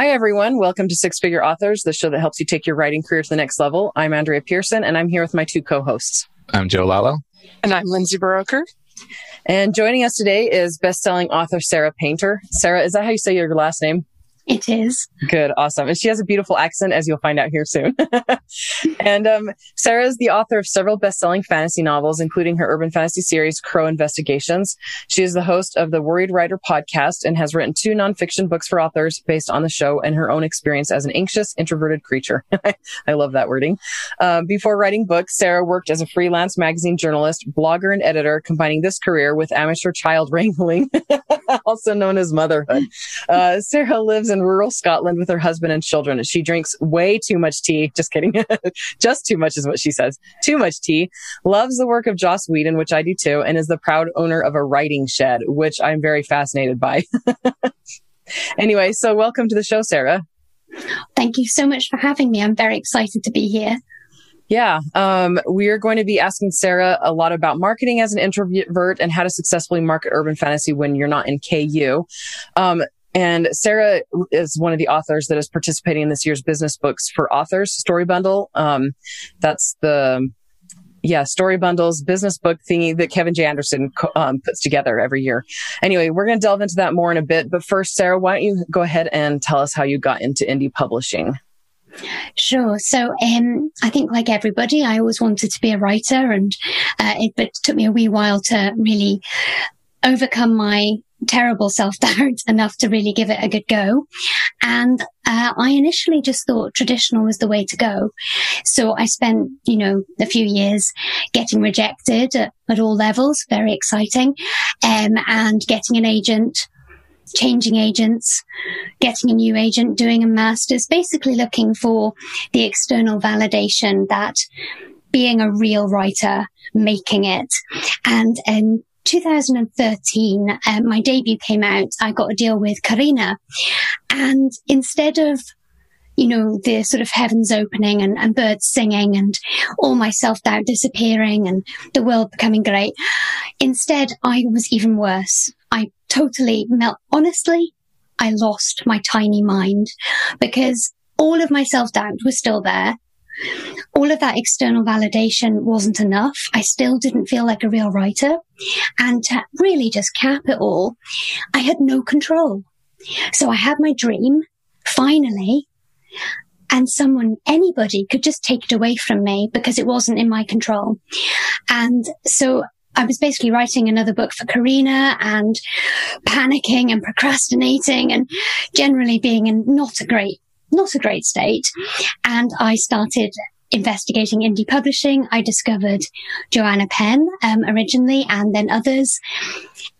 Hi, everyone. Welcome to Six Figure Authors, the show that helps you take your writing career to the next level. I'm Andrea Pearson, and I'm here with my two co-hosts. I'm Jo Lallo. And I'm Lindsay Buroker. And joining us today is best-selling author Sarah Painter. Sarah, is that how you say your last name? It is. Good. Awesome. And she has a beautiful accent, as you'll find out here soon. and um, Sarah is the author of several best-selling fantasy novels, including her urban fantasy series, Crow Investigations. She is the host of the Worried Writer podcast and has written two nonfiction books for authors based on the show and her own experience as an anxious, introverted creature. I love that wording. Um, before writing books, Sarah worked as a freelance magazine journalist, blogger, and editor, combining this career with amateur child wrangling, also known as motherhood. Uh, Sarah lives in rural Scotland with her husband and children. She drinks way too much tea. Just kidding. Just too much is what she says. Too much tea. Loves the work of Joss Whedon, which I do too, and is the proud owner of a writing shed, which I'm very fascinated by. anyway, so welcome to the show, Sarah. Thank you so much for having me. I'm very excited to be here. Yeah. Um, we are going to be asking Sarah a lot about marketing as an introvert and how to successfully market urban fantasy when you're not in KU. Um, and Sarah is one of the authors that is participating in this year's business books for authors story bundle. Um, that's the, yeah, story bundles business book thingy that Kevin J. Anderson um, puts together every year. Anyway, we're going to delve into that more in a bit. But first, Sarah, why don't you go ahead and tell us how you got into indie publishing? Sure. So, um, I think like everybody, I always wanted to be a writer and, uh, it, it took me a wee while to really overcome my terrible self doubt enough to really give it a good go. And uh, I initially just thought traditional was the way to go. So I spent, you know, a few years getting rejected at, at all levels, very exciting, um, and getting an agent. Changing agents, getting a new agent, doing a master's, basically looking for the external validation that being a real writer, making it. And, in 2013, um, my debut came out. I got a deal with Carina. And instead of you know, the sort of heavens opening and, and birds singing and all my self doubt disappearing and the world becoming great. Instead, I was even worse. I totally melt. Honestly, I lost my tiny mind because all of my self doubt was still there all of that external validation wasn't enough. I still didn't feel like a real writer. And to really just cap it all, I had no control. So I had my dream finally and someone, anybody could just take it away from me because it wasn't in my control. And so I was basically writing another book for Carina and panicking and procrastinating and generally being in not a great not a great state. And I started investigating indie publishing. I discovered Joanna Penn um, originally and then others.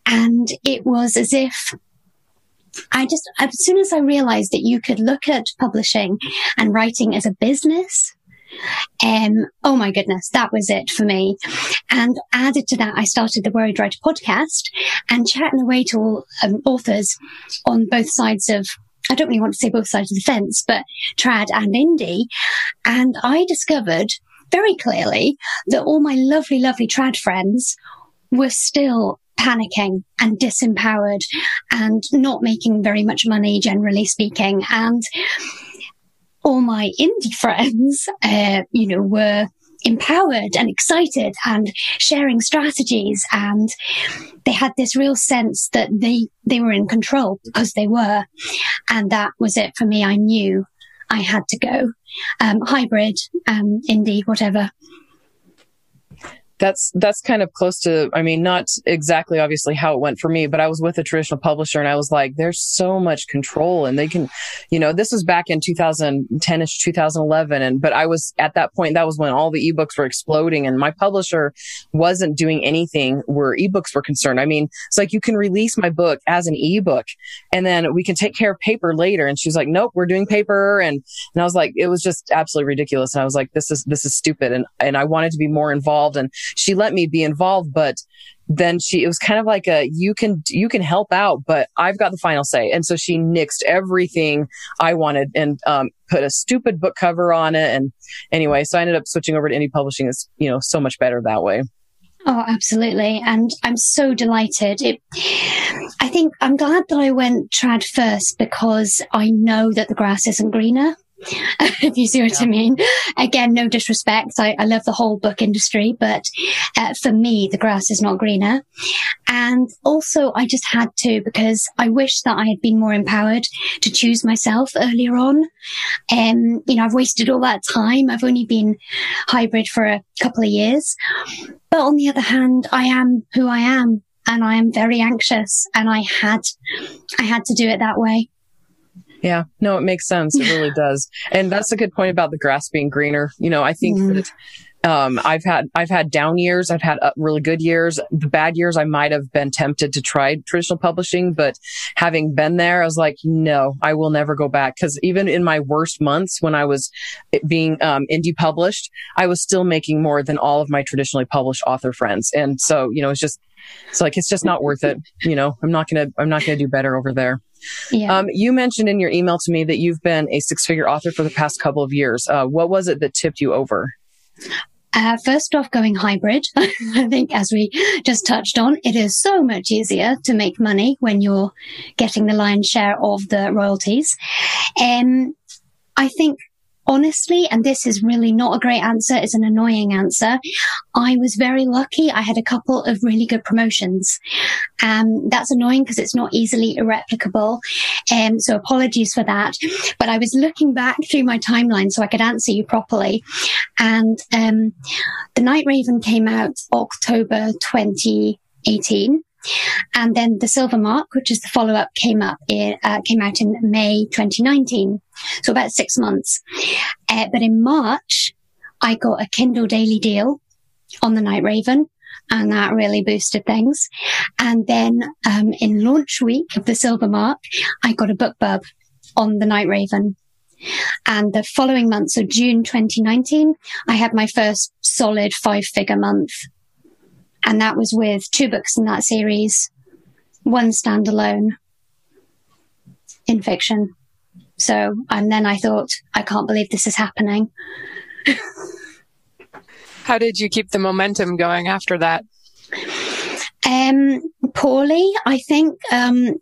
And it was as if I just, as soon as I realized that you could look at publishing and writing as a business, um, oh my goodness, that was it for me. And added to that, I started the Worried Writer podcast and chatting away to all um, authors on both sides of I don't really want to say both sides of the fence, but trad and indie. And I discovered very clearly that all my lovely, lovely trad friends were still panicking and disempowered and not making very much money, generally speaking. And all my indie friends, uh, you know, were empowered and excited and sharing strategies. And they had this real sense that they, they were in control because they were. And that was it for me. I knew I had to go. Um, hybrid, um, indie, whatever that's that's kind of close to i mean not exactly obviously how it went for me but i was with a traditional publisher and i was like there's so much control and they can you know this was back in 2010ish 2011 and but i was at that point that was when all the ebooks were exploding and my publisher wasn't doing anything where ebooks were concerned. I mean it's like you can release my book as an ebook and then we can take care of paper later. And she's like nope we're doing paper. And and i was like it was just absolutely ridiculous. And i was like this is this is stupid. And and i wanted to be more involved and she let me be involved, but then she, it was kind of like a, you can, you can help out, but I've got the final say. And so she nixed everything I wanted and, um, put a stupid book cover on it. And anyway, so I ended up switching over to indie publishing. It's, you know, so much better that way. Oh, absolutely. And I'm so delighted. It, I think I'm glad that I went trad first because I know that the grass isn't greener. if you see what yeah. I mean. Again, no disrespect. I, I love the whole book industry, but uh, for me, the grass is not greener. And also, I just had to because I wish that I had been more empowered to choose myself earlier on. Um, you know, I've wasted all that time. I've only been hybrid for a couple of years. But on the other hand, I am who I am and I am very anxious and I had, I had to do it that way. Yeah, no, it makes sense. It really does. And that's a good point about the grass being greener. You know, I think mm. that um, I've had I've had down years, I've had really good years. The bad years, I might have been tempted to try traditional publishing, but having been there, I was like, no, I will never go back. Because even in my worst months, when I was being um, indie published, I was still making more than all of my traditionally published author friends. And so, you know, it's just it's like it's just not worth it. You know, I'm not gonna I'm not gonna do better over there. Yeah. Um, you mentioned in your email to me that you've been a six figure author for the past couple of years. Uh, what was it that tipped you over? Uh, first off, going hybrid. I think as we just touched on, it is so much easier to make money when you're getting the lion's share of the royalties. Um, I think honestly, and this is really not a great answer, it's an annoying answer. I was very lucky. I had a couple of really good promotions. Um, that's annoying because it's not easily replicable. Um, so apologies for that. But I was looking back through my timeline so I could answer you properly. And, um, The Night Raven came out October 2018. And then the Silver Mark, which is the follow up, came up in, uh, came out in May 2019. So about six months. Uh, but in March, I got a Kindle daily deal on the Night Raven. And that really boosted things. And then, um, in launch week of the Silver Mark, I got a book BookBub on the Night Raven. And the following month, so June 2019, I had my first solid five figure month and that was with two books in that series, one standalone in fiction. So, and then I thought, I can't believe this is happening. How did you keep the momentum going after that? Um, poorly, I think. Um,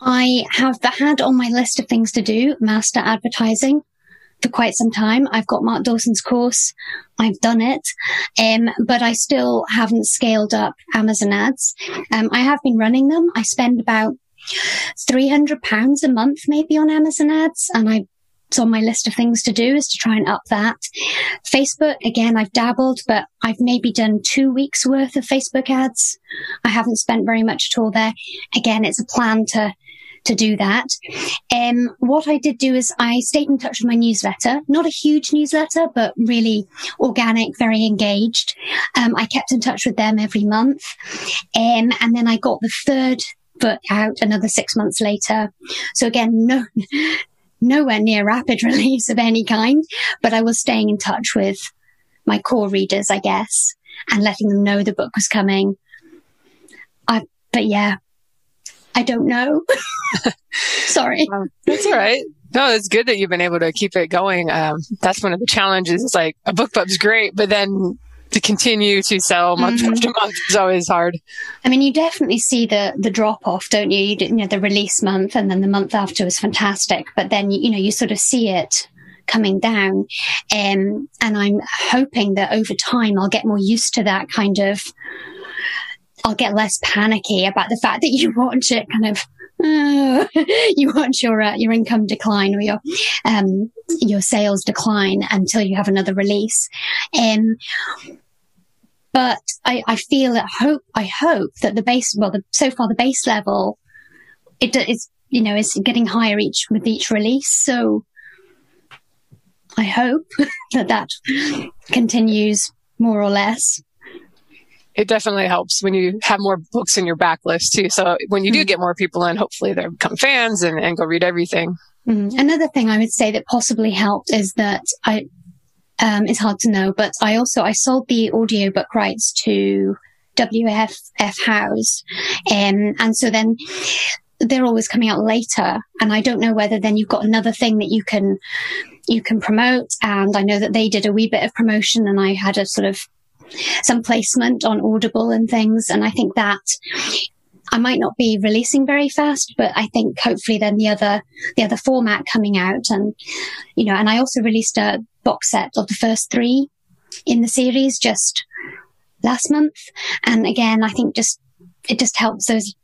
I have had on my list of things to do master advertising for quite some time. I've got Mark Dawson's course. I've done it. Um, but I still haven't scaled up Amazon ads. Um, I have been running them. I spend about 300 pounds a month maybe on Amazon ads and I it's on my list of things to do is to try and up that. Facebook, again, I've dabbled, but I've maybe done two weeks worth of Facebook ads. I haven't spent very much at all there. Again, it's a plan to to do that. Um, what I did do is I stayed in touch with my newsletter, not a huge newsletter, but really organic, very engaged. Um, I kept in touch with them every month. Um, and then I got the third book out another six months later. So again, no, nowhere near rapid release of any kind, but I was staying in touch with my core readers, I guess, and letting them know the book was coming. I, but yeah, I don't know. Sorry. Um, that's all right. No, it's good that you've been able to keep it going. Um, that's one of the challenges. It's like a BookBub's great, but then to continue to sell month mm-hmm. after month is always hard. I mean, you definitely see the the drop off, don't you? You, you know, the release month and then the month after was fantastic, but then you know you sort of see it coming down, um, and I'm hoping that over time I'll get more used to that kind of I'll get less panicky about the fact that you watch it kind of uh, you watch your uh, your income decline or your um, your sales decline until you have another release. Um, but I, I feel at hope I hope that the base well the, so far the base level it is you know is getting higher each with each release. So I hope that that continues more or less it definitely helps when you have more books in your backlist too. So when you do mm-hmm. get more people in, hopefully they become fans and, and go read everything. Mm. Another thing I would say that possibly helped is that I, um, it's hard to know, but I also, I sold the audiobook rights to W F Howes. Um, and so then they're always coming out later. And I don't know whether then you've got another thing that you can, you can promote. And I know that they did a wee bit of promotion and I had a sort of some placement on Audible and things. And I think that I might not be releasing very fast, but I think hopefully then the other, the other format coming out and, you know, and I also released a box set of the first three in the series just last month. And again, I think just, it just helps those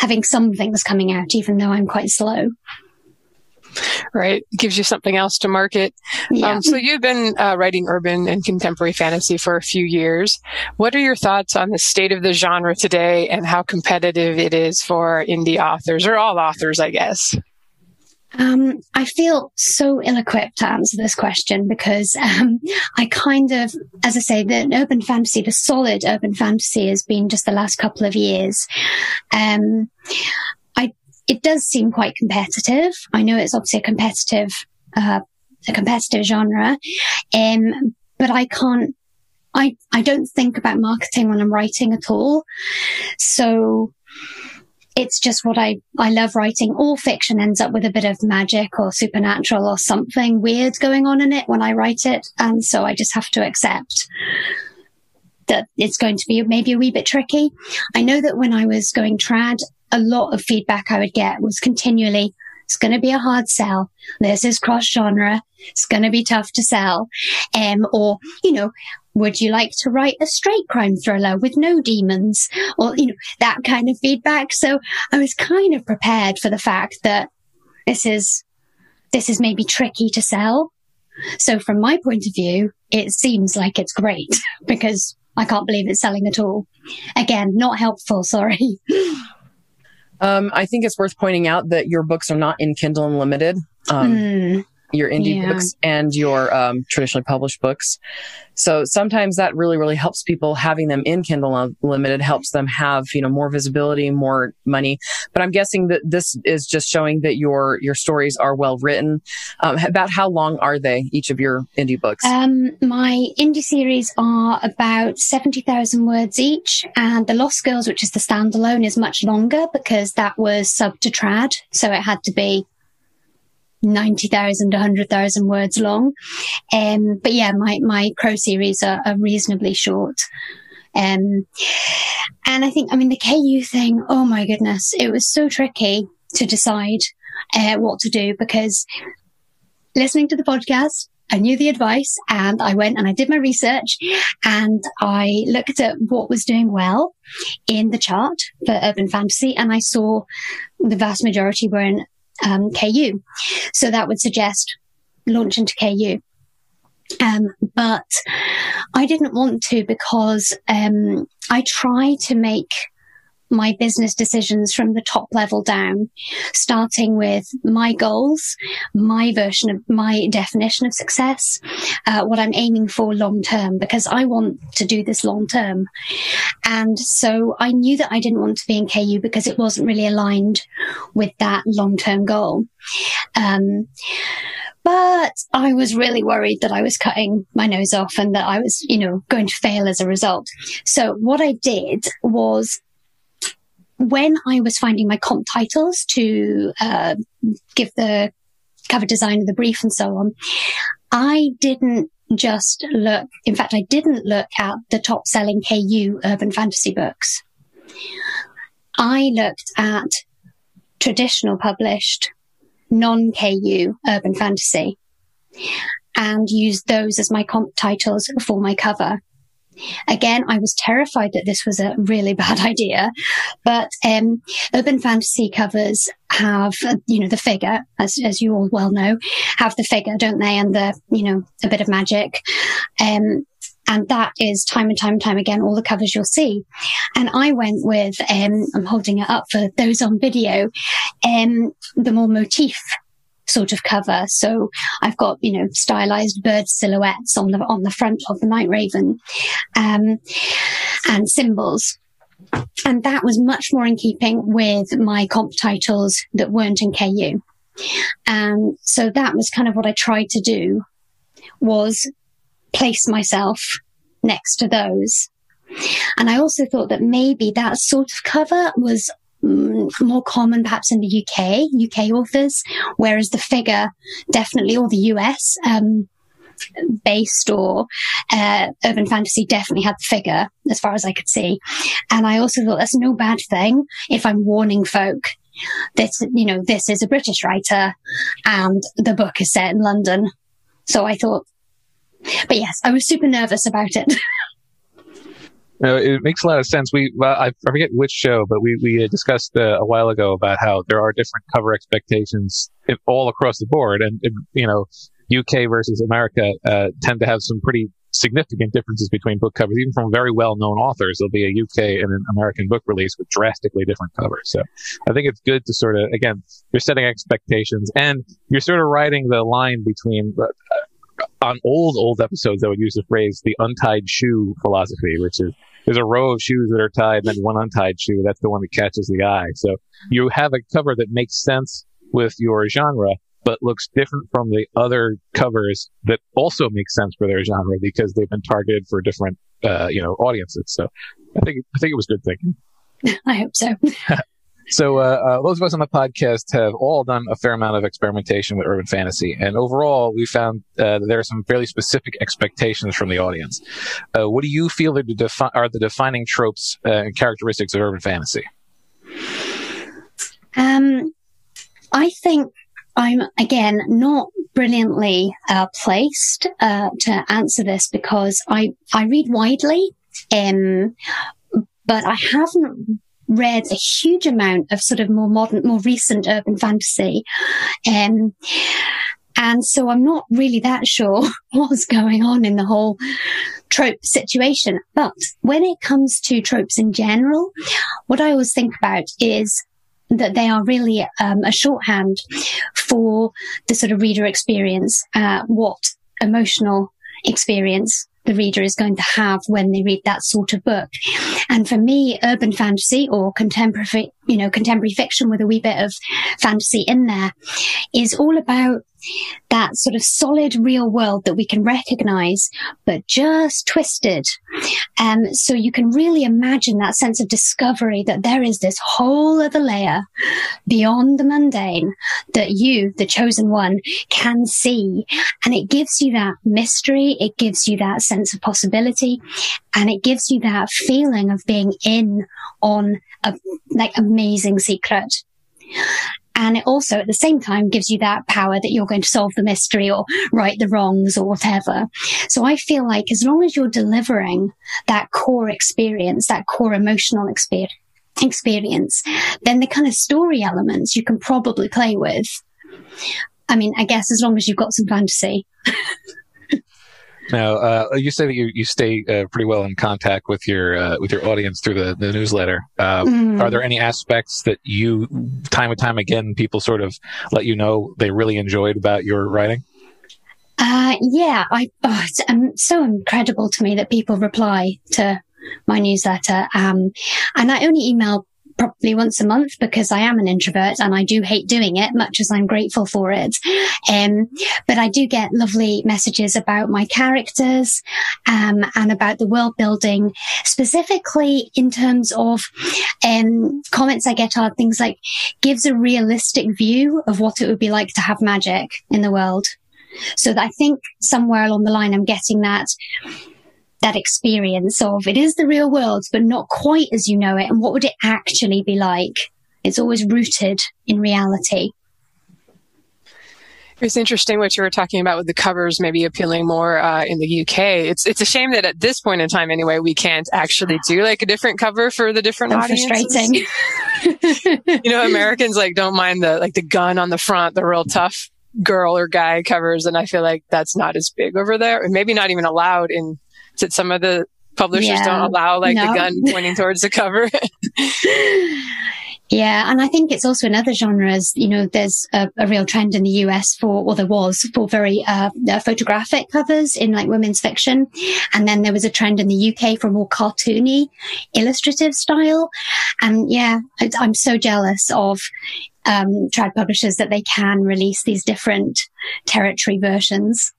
having some things coming out, even though I'm quite slow right? It gives you something else to market. Yeah. Um, so you've been uh, writing urban and contemporary fantasy for a few years. What are your thoughts on the state of the genre today and how competitive it is for indie authors or all authors, I guess? Um, I feel so ill-equipped to answer this question because um, I kind of, as I say, the urban fantasy, the solid urban fantasy, has been just the last couple of years. Um, it does seem quite competitive. I know it's obviously a competitive, uh, a competitive genre. Um, but I can't, I, I don't think about marketing when I'm writing at all. So it's just what I, I love writing. All fiction ends up with a bit of magic or supernatural or something weird going on in it when I write it. And so I just have to accept that it's going to be maybe a wee bit tricky. I know that when I was going trad, a lot of feedback I would get was continually, it's going to be a hard sell. This is cross genre. It's going to be tough to sell. Um, or, you know, would you like to write a straight crime thriller with no demons or, you know, that kind of feedback? So I was kind of prepared for the fact that this is, this is maybe tricky to sell. So from my point of view, it seems like it's great because I can't believe it's selling at all. Again, not helpful. Sorry. Um, I think it's worth pointing out that your books are not in Kindle Unlimited. Um, mm your indie yeah. books and your um, traditionally published books. So sometimes that really, really helps people having them in Kindle Unlimited helps them have, you know, more visibility, more money. But I'm guessing that this is just showing that your, your stories are well written. Um, about how long are they, each of your indie books? Um, my indie series are about 70,000 words each. And The Lost Girls, which is the standalone, is much longer because that was sub to trad. So it had to be 90,000, 100,000 words long. Um, but yeah, my, my Crow series are, are reasonably short. Um, and I think, I mean, the KU thing, oh my goodness, it was so tricky to decide uh, what to do because listening to the podcast, I knew the advice and I went and I did my research and I looked at what was doing well in the chart for urban fantasy and I saw the vast majority were in um, KU. So that would suggest launch into KU. Um, but I didn't want to because um, I try to make my business decisions from the top level down, starting with my goals, my version of my definition of success, uh, what I'm aiming for long term, because I want to do this long term. And so I knew that I didn't want to be in KU because it wasn't really aligned with that long term goal. Um, but I was really worried that I was cutting my nose off and that I was, you know, going to fail as a result. So what I did was when I was finding my comp titles to uh, give the cover design of the brief and so on, I didn't just look, in fact, I didn't look at the top selling KU urban fantasy books. I looked at traditional published non KU urban fantasy and used those as my comp titles for my cover. Again, I was terrified that this was a really bad idea, but um, urban fantasy covers have, you know, the figure, as, as you all well know, have the figure, don't they? And the, you know, a bit of magic. Um, and that is time and time and time again, all the covers you'll see. And I went with, um, I'm holding it up for those on video, um, the more motif sort of cover. So I've got, you know, stylized bird silhouettes on the, on the front of the Night Raven, um, and symbols. And that was much more in keeping with my comp titles that weren't in KU. And so that was kind of what I tried to do was place myself next to those. And I also thought that maybe that sort of cover was Mm, more common perhaps in the UK, UK authors, whereas the figure definitely, or the US, um, based or uh, urban fantasy definitely had the figure as far as I could see. And I also thought that's no bad thing if I'm warning folk that, you know, this is a British writer and the book is set in London. So I thought, but yes, I was super nervous about it. No, it makes a lot of sense. We, well, I forget which show, but we, we discussed uh, a while ago about how there are different cover expectations all across the board. And, you know, UK versus America uh, tend to have some pretty significant differences between book covers, even from very well-known authors. There'll be a UK and an American book release with drastically different covers. So I think it's good to sort of, again, you're setting expectations and you're sort of riding the line between, uh, on old, old episodes, I would use the phrase the untied shoe philosophy, which is there's a row of shoes that are tied and then one untied shoe. That's the one that catches the eye. So you have a cover that makes sense with your genre, but looks different from the other covers that also make sense for their genre because they've been targeted for different, uh, you know, audiences. So I think, I think it was good thinking. I hope so. So, uh, uh, those of us on the podcast have all done a fair amount of experimentation with urban fantasy, and overall, we found uh, there are some fairly specific expectations from the audience. Uh, what do you feel are the, defi- are the defining tropes uh, and characteristics of urban fantasy? Um, I think I'm again not brilliantly uh, placed to answer this because I I read widely, um, but I haven't read a huge amount of sort of more modern, more recent urban fantasy. Um, and so I'm not really that sure what's going on in the whole trope situation. But when it comes to tropes in general, what I always think about is that they are really um, a shorthand for the sort of reader experience, uh, what emotional experience the reader is going to have when they read that sort of book. And for me, urban fantasy or contemporary, you know, contemporary fiction with a wee bit of fantasy in there is all about that sort of solid real world that we can recognize, but just twisted. Um, so you can really imagine that sense of discovery that there is this whole other layer beyond the mundane that you, the chosen one, can see. And it gives you that mystery. It gives you that sense of possibility and it gives you that feeling of being in on a like amazing secret. And it also at the same time gives you that power that you're going to solve the mystery or right the wrongs or whatever. So I feel like as long as you're delivering that core experience, that core emotional experience, experience, then the kind of story elements you can probably play with. I mean, I guess as long as you've got some fantasy. Now, uh, you say that you, you stay uh, pretty well in contact with your uh, with your audience through the, the newsletter. Mm. Are there any aspects that you, time and time again, people sort of let you know they really enjoyed about your writing? Uh, yeah, I oh, it's um, so incredible to me that people reply to my newsletter. Um, and I only email probably once a month because I am an introvert and I do hate doing it, much as I'm grateful for it. Um, but I do get lovely messages about my characters, um, and about the world building, specifically in terms of, um, comments I get are things like gives a realistic view of what it would be like to have magic in the world. So I think somewhere along the line, I'm getting that that experience of it is the real world, but not quite as you know it. And what would it actually be like? It's always rooted in reality. It's interesting what you were talking about with the covers maybe appealing more uh, in the UK. It's it's a shame that at this point in time, anyway, we can't actually do like a different cover for the different so audiences. Frustrating. you know, Americans like don't mind the like the gun on the front, the real tough girl or guy covers, and I feel like that's not as big over there, and maybe not even allowed in that some of the publishers yeah. don't allow like no. the gun pointing towards the cover. Yeah, and I think it's also in other genres. You know, there's a, a real trend in the US for, or there was for very uh, uh, photographic covers in like women's fiction, and then there was a trend in the UK for more cartoony, illustrative style. And yeah, I, I'm so jealous of um, trad publishers that they can release these different territory versions.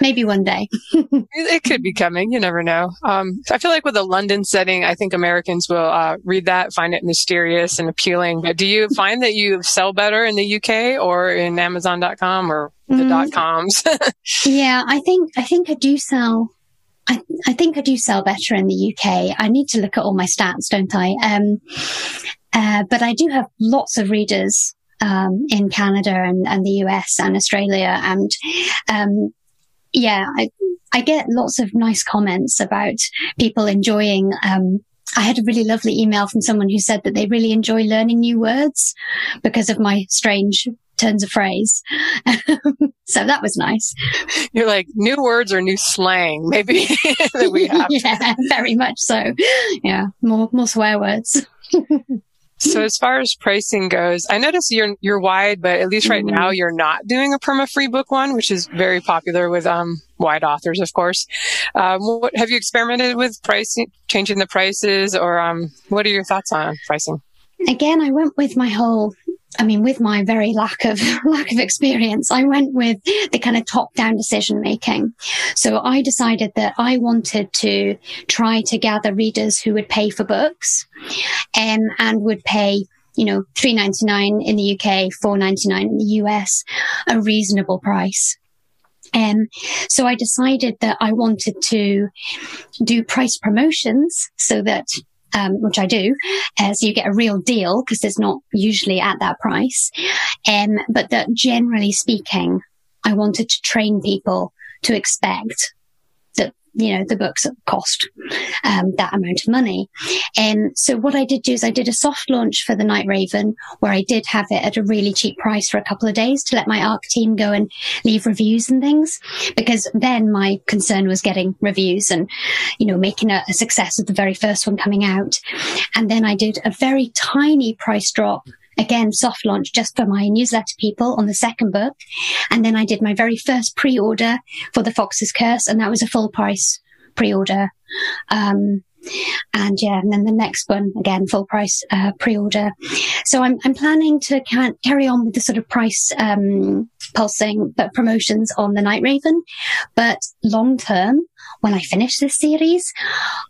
Maybe one day. it could be coming. You never know. Um, I feel like with a London setting, I think Americans will uh, read that, find it mysterious and appealing. But do you find that you sell better in the UK or in Amazon.com or the mm. dot coms? yeah, I think I think I do sell. I, I think I do sell better in the UK. I need to look at all my stats, don't I? Um, uh, but I do have lots of readers um, in Canada and, and, the US and Australia. And um, yeah, I, I get lots of nice comments about people enjoying. Um, I had a really lovely email from someone who said that they really enjoy learning new words because of my strange turns of phrase. so that was nice. You're like new words or new slang, maybe that we have. yeah, very much so. Yeah, more more swear words. So as far as pricing goes, I notice you're you're wide, but at least right mm-hmm. now you're not doing a perma free book one, which is very popular with um wide authors, of course. Um, what, have you experimented with pricing, changing the prices, or um, what are your thoughts on pricing? Again, I went with my whole I mean, with my very lack of lack of experience, I went with the kind of top down decision making. So I decided that I wanted to try to gather readers who would pay for books, um, and would pay, you know, three ninety nine in the UK, four ninety nine in the US, a reasonable price. Um, so I decided that I wanted to do price promotions so that um, which I do. Uh, so you get a real deal because it's not usually at that price. Um, but that generally speaking, I wanted to train people to expect you know, the books cost um, that amount of money. And um, so what I did do is I did a soft launch for the Night Raven where I did have it at a really cheap price for a couple of days to let my ARC team go and leave reviews and things. Because then my concern was getting reviews and, you know, making a, a success of the very first one coming out. And then I did a very tiny price drop again, soft launch just for my newsletter people on the second book. And then I did my very first pre-order for the Fox's Curse, and that was a full price pre-order. Um, and yeah, and then the next one again, full price uh, pre-order. So I'm I'm planning to can- carry on with the sort of price um, pulsing, but promotions on the Night Raven. But long term, when I finish this series,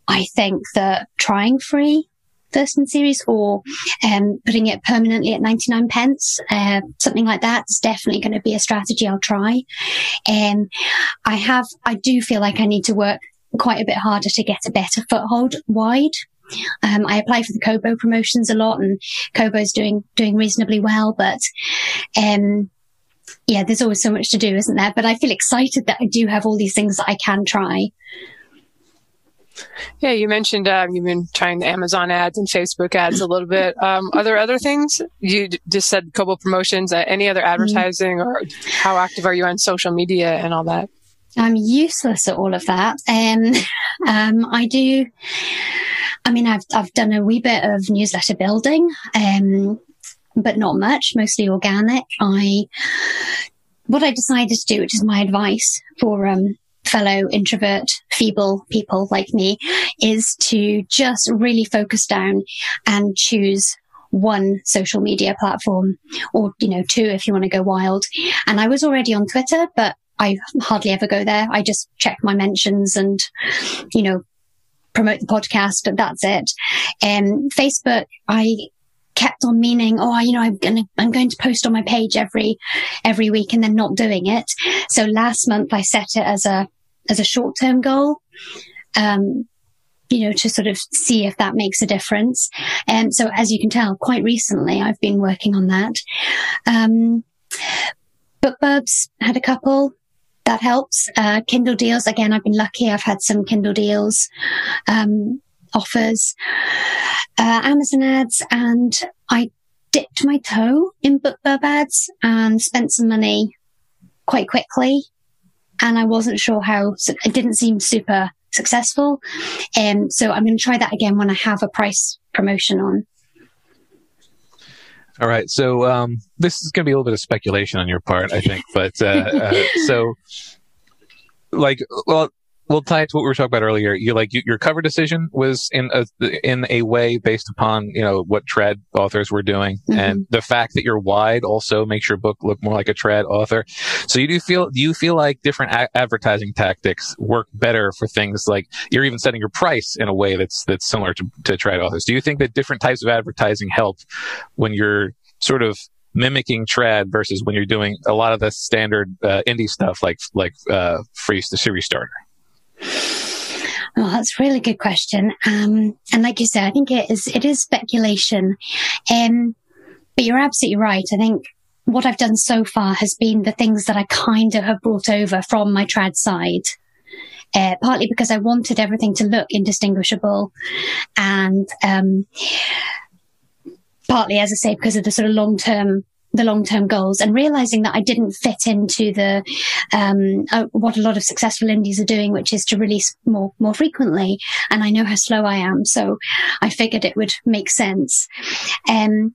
I think that trying free first in series or um, putting it permanently at 99 pence, uh, something like that is definitely going to be a strategy I'll try. Um, I have, I do feel like I need to work quite a bit harder to get a better foothold wide. Um, I apply for the Kobo promotions a lot and Kobo's doing, doing reasonably well, but, um, yeah, there's always so much to do, isn't there? But I feel excited that I do have all these things that I can try. Yeah, you mentioned um, you've been trying the Amazon ads and Facebook ads a little bit. Um, are there other things? You d- just said Kobo promotions. Uh, any other mm-hmm. advertising, or how active are you on social media and all that? I'm useless at all of that. Um, um, I do. I mean, I've I've done a wee bit of newsletter building, um, but not much. Mostly organic. I what I decided to do, which is my advice for um, fellow introvert, feeble people like me is to just really focus down and choose one social media platform or, you know, two if you want to go wild. And I was already on Twitter, but I hardly ever go there. I just check my mentions and, you know, promote the podcast. And that's it. Um, Facebook, I kept on meaning, oh, you know, I'm going to, I'm going to post on my page every, every week and then not doing it. So last month I set it as a, as a short term goal. Um, you know, to sort of see if that makes a difference. And um, so as you can tell, quite recently I've been working on that. Um, BookBubs had a couple. That helps. Uh, Kindle deals. Again, I've been lucky. I've had some Kindle deals, um, offers, uh, Amazon ads, and I dipped my toe in BookBub ads and spent some money quite quickly and I wasn't sure how, it didn't seem super successful. Um, so I'm going to try that again when I have a price promotion on. All right. So um, this is going to be a little bit of speculation on your part, I think. But uh, uh, so, like, well, we'll tie it to what we were talking about earlier. You like you, your cover decision was in a in a way based upon you know what trad authors were doing, mm-hmm. and the fact that you're wide also makes your book look more like a trad author. So you do feel do you feel like different a- advertising tactics work better for things like you're even setting your price in a way that's that's similar to, to trad authors? Do you think that different types of advertising help when you're sort of mimicking trad versus when you're doing a lot of the standard uh, indie stuff like like uh, free the series starter? Well, that's a really good question. Um, and like you said, I think it is, it is speculation. Um, but you're absolutely right. I think what I've done so far has been the things that I kind of have brought over from my trad side. Uh, partly because I wanted everything to look indistinguishable and, um, partly, as I say, because of the sort of long term the long term goals and realizing that I didn't fit into the um, uh, what a lot of successful indies are doing, which is to release more more frequently. And I know how slow I am, so I figured it would make sense. Um,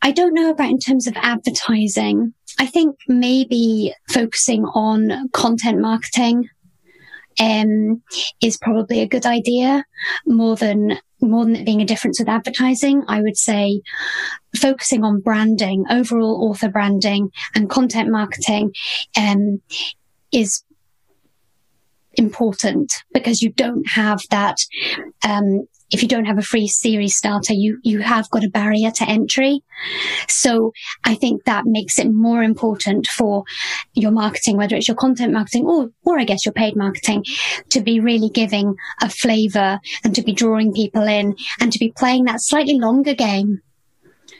I don't know about in terms of advertising. I think maybe focusing on content marketing um, is probably a good idea more than more than it being a difference with advertising. I would say focusing on branding, overall author branding and content marketing um, is important because you don't have that um, if you don't have a free series starter, you, you have got a barrier to entry. So I think that makes it more important for your marketing, whether it's your content marketing or, or I guess your paid marketing to be really giving a flavor and to be drawing people in and to be playing that slightly longer game.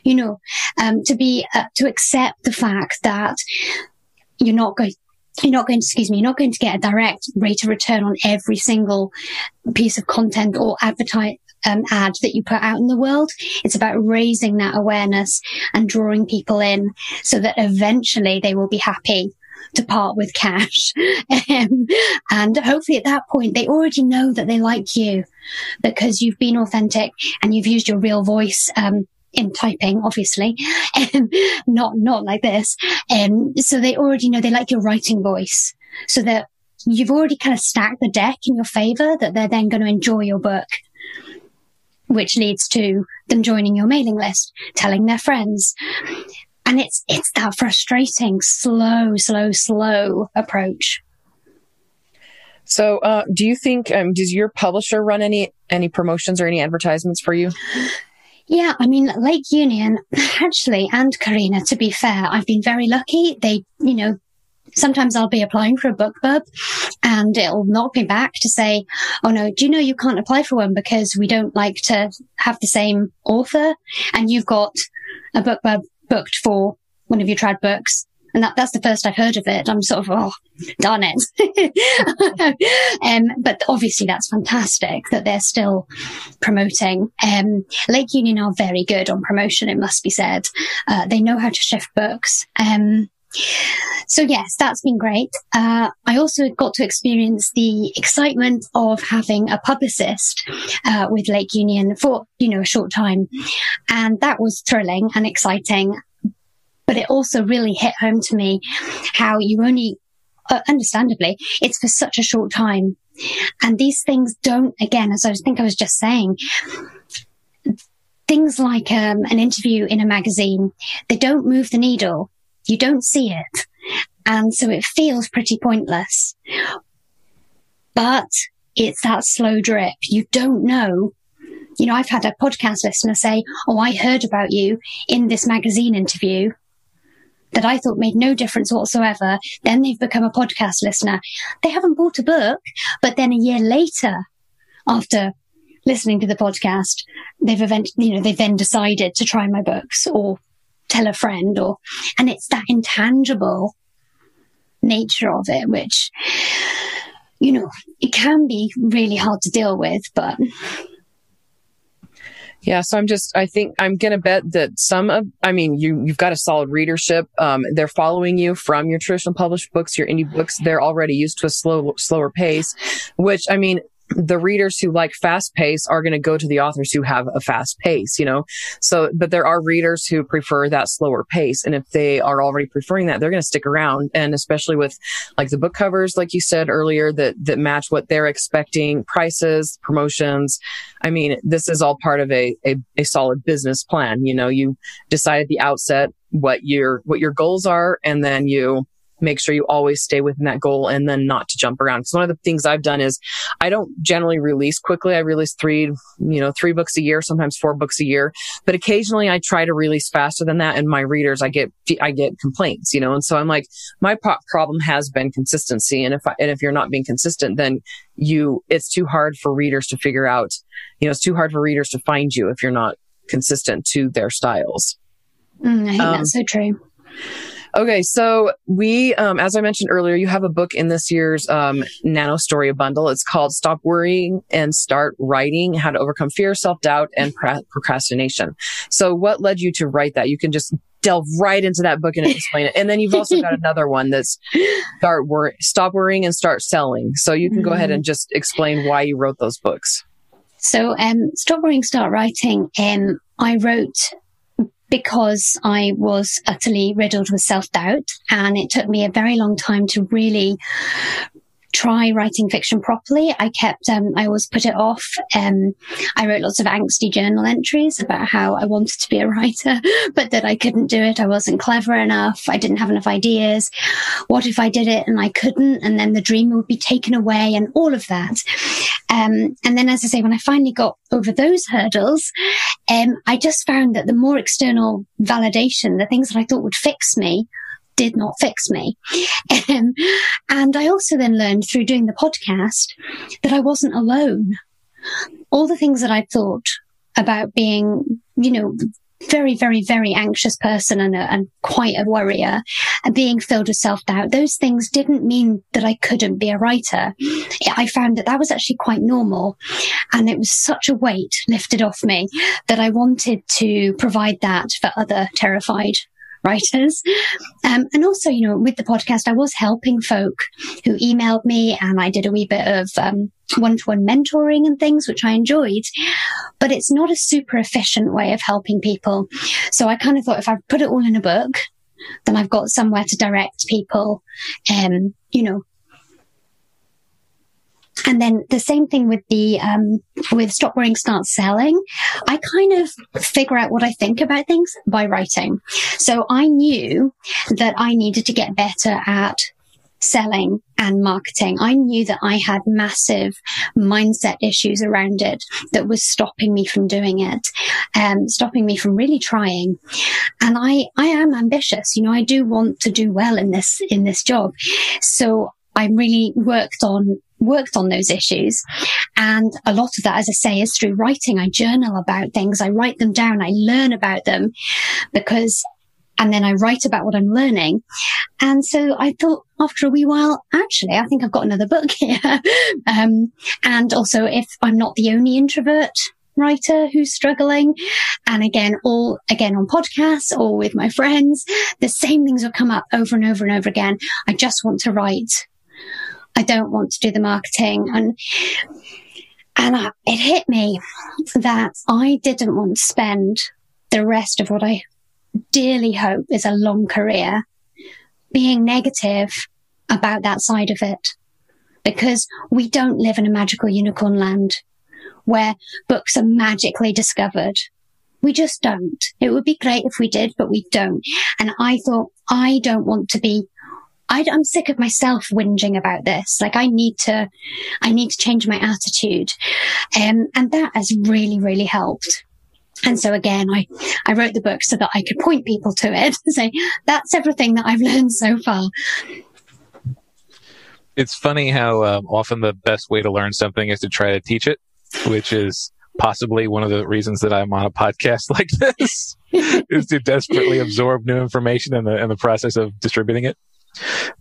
You know, um, to be, uh, to accept the fact that you're not going, you're not going to, excuse me, you're not going to get a direct rate of return on every single piece of content or advertise, um, ad that you put out in the world. It's about raising that awareness and drawing people in so that eventually they will be happy to part with cash. um, and hopefully at that point, they already know that they like you because you've been authentic and you've used your real voice. Um, in typing, obviously, um, not, not like this. Um, so they already know they like your writing voice so that you've already kind of stacked the deck in your favor that they're then going to enjoy your book, which leads to them joining your mailing list, telling their friends. And it's, it's that frustrating, slow, slow, slow approach. So, uh, do you think, um, does your publisher run any, any promotions or any advertisements for you? Yeah, I mean, Lake Union, actually, and Carina, to be fair, I've been very lucky. They, you know, sometimes I'll be applying for a BookBub and it'll knock me back to say, Oh no, do you know you can't apply for one because we don't like to have the same author and you've got a BookBub booked for one of your trad books. And that, that's the first I've heard of it. I'm sort of, oh, darn it. um, but obviously that's fantastic that they're still promoting. Um, Lake Union are very good on promotion, it must be said. Uh, they know how to shift books. Um, so yes, that's been great. Uh, I also got to experience the excitement of having a publicist uh, with Lake Union for you know a short time, and that was thrilling and exciting. But it also really hit home to me how you only, uh, understandably, it's for such a short time, and these things don't. Again, as I think I was just saying, things like um, an interview in a magazine, they don't move the needle you don't see it. And so it feels pretty pointless. But it's that slow drip. You don't know. You know, I've had a podcast listener say, Oh, I heard about you in this magazine interview that I thought made no difference whatsoever. Then they've become a podcast listener. They haven't bought a book, but then a year later, after listening to the podcast, they've event, you know, they've then decided to try my books or tell a friend or, and it's that intangible nature of it, which, you know, it can be really hard to deal with, but. Yeah, so I'm just, I think I'm going to bet that some of, I mean, you, you've got a solid readership. Um, they're following you from your traditional published books, your indie books. They're already used to a slow, slower pace, which I mean, the readers who like fast pace are going to go to the authors who have a fast pace, you know? So, but there are readers who prefer that slower pace. And if they are already preferring that, they're going to stick around. And especially with like the book covers, like you said earlier, that, that match what they're expecting, prices, promotions. I mean, this is all part of a, a, a solid business plan. You know, you decide at the outset what your, what your goals are, and then you, make sure you always stay within that goal and then not to jump around. Because one of the things I've done is I don't generally release quickly. I release three, you know, three books a year, sometimes four books a year, but occasionally I try to release faster than that. And my readers, I get, I get complaints, you know, and so I'm like, my problem has been consistency. And if I, and if you're not being consistent, then you, it's too hard for readers to figure out, you know, it's too hard for readers to find you if you're not consistent to their styles. Mm, I think um, that's so true. Okay, so we, um, as I mentioned earlier, you have a book in this year's um, Nano Story bundle. It's called "Stop Worrying and Start Writing: How to Overcome Fear, Self Doubt, and Procrastination." So, what led you to write that? You can just delve right into that book and explain it. And then you've also got another one that's start wor- stop worrying and start selling. So you can go ahead and just explain why you wrote those books. So, um, stop worrying, start writing. Um, I wrote because I was utterly riddled with self doubt. And it took me a very long time to really try writing fiction properly. I kept, um, I always put it off. Um, I wrote lots of angsty journal entries about how I wanted to be a writer, but that I couldn't do it. I wasn't clever enough. I didn't have enough ideas. What if I did it and I couldn't? And then the dream would be taken away and all of that. Um, and then, as I say, when I finally got over those hurdles, um, I just found that the more external validation, the things that I thought would fix me, did not fix me. Um, and I also then learned through doing the podcast that I wasn't alone. All the things that I thought about being, you know, very, very, very anxious person and, a, and quite a worrier and being filled with self doubt. Those things didn't mean that I couldn't be a writer. I found that that was actually quite normal. And it was such a weight lifted off me that I wanted to provide that for other terrified writers. Um, and also, you know, with the podcast, I was helping folk who emailed me and I did a wee bit of one to one mentoring and things, which I enjoyed. But it's not a super efficient way of helping people. So I kind of thought if I put it all in a book, then I've got somewhere to direct people, um, you know, and then the same thing with the um, with stop worrying, start selling. I kind of figure out what I think about things by writing. So I knew that I needed to get better at selling and marketing. I knew that I had massive mindset issues around it that was stopping me from doing it, um, stopping me from really trying. And I, I am ambitious. You know, I do want to do well in this, in this job. So I really worked on worked on those issues. And a lot of that, as I say, is through writing. I journal about things. I write them down. I learn about them because, and then I write about what I'm learning. And so I thought after a wee while, actually, I think I've got another book here. um, and also if I'm not the only introvert writer who's struggling. And again, all again on podcasts or with my friends, the same things will come up over and over and over again. I just want to write I don't want to do the marketing. And, and I, it hit me that I didn't want to spend the rest of what I dearly hope is a long career being negative about that side of it. Because we don't live in a magical unicorn land where books are magically discovered. We just don't. It would be great if we did, but we don't. And I thought, I don't want to be I, am sick of myself whinging about this. Like I need to, I need to change my attitude. Um, and that has really, really helped. And so again, I, I wrote the book so that I could point people to it say, that's everything that I've learned so far. It's funny how um, often the best way to learn something is to try to teach it, which is possibly one of the reasons that I'm on a podcast like this is to desperately absorb new information in the in the process of distributing it.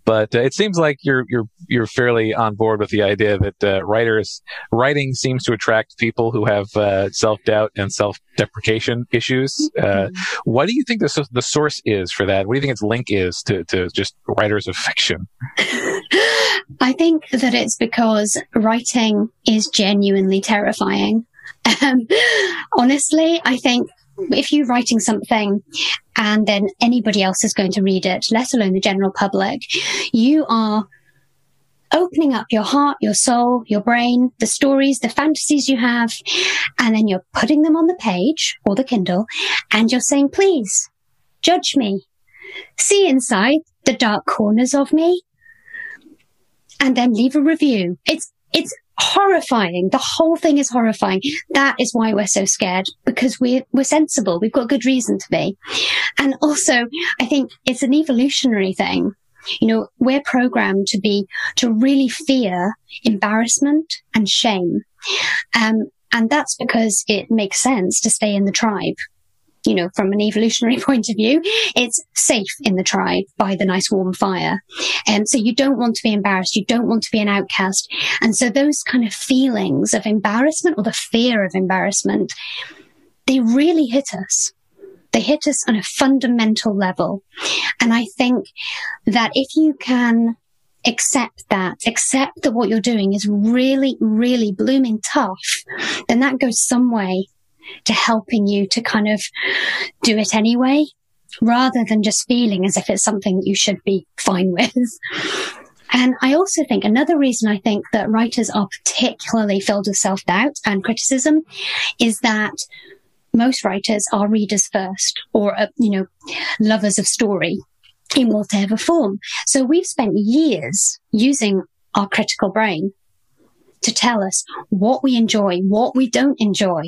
But uh, it seems like you're you're you're fairly on board with the idea that uh, writers writing seems to attract people who have uh, self doubt and self deprecation issues. Uh, mm-hmm. what do you think the the source is for that? What do you think its link is to to just writers of fiction? I think that it's because writing is genuinely terrifying. Um, honestly, I think if you're writing something and then anybody else is going to read it, let alone the general public, you are opening up your heart, your soul, your brain, the stories, the fantasies you have, and then you're putting them on the page or the Kindle and you're saying, please judge me, see inside the dark corners of me, and then leave a review. It's, it's horrifying. The whole thing is horrifying. That is why we're so scared because we're, we're sensible. We've got good reason to be. And also, I think it's an evolutionary thing. You know, we're programmed to be, to really fear embarrassment and shame. Um, and that's because it makes sense to stay in the tribe you know, from an evolutionary point of view, it's safe in the tribe by the nice warm fire. And um, so you don't want to be embarrassed. You don't want to be an outcast. And so those kind of feelings of embarrassment or the fear of embarrassment, they really hit us. They hit us on a fundamental level. And I think that if you can accept that, accept that what you're doing is really, really blooming tough, then that goes some way to helping you to kind of do it anyway, rather than just feeling as if it's something you should be fine with. And I also think another reason I think that writers are particularly filled with self doubt and criticism is that most writers are readers first or, uh, you know, lovers of story in whatever form. So we've spent years using our critical brain to tell us what we enjoy, what we don't enjoy,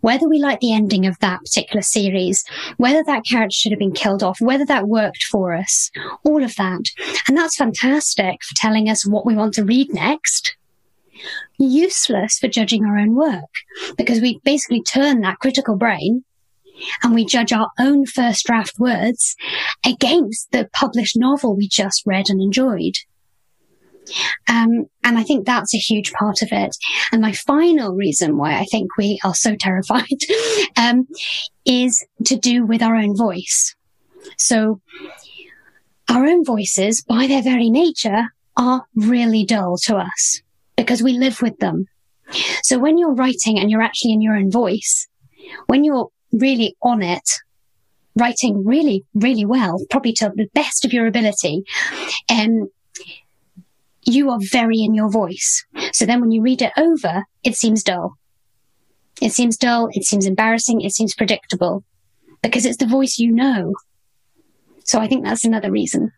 whether we like the ending of that particular series, whether that character should have been killed off, whether that worked for us, all of that. And that's fantastic for telling us what we want to read next. Useless for judging our own work because we basically turn that critical brain and we judge our own first draft words against the published novel we just read and enjoyed. Um, and I think that's a huge part of it. And my final reason why I think we are so terrified um, is to do with our own voice. So our own voices, by their very nature, are really dull to us because we live with them. So when you're writing and you're actually in your own voice, when you're really on it, writing really, really well, probably to the best of your ability, um, you are very in your voice. So then when you read it over, it seems dull. It seems dull. It seems embarrassing. It seems predictable because it's the voice you know. So I think that's another reason.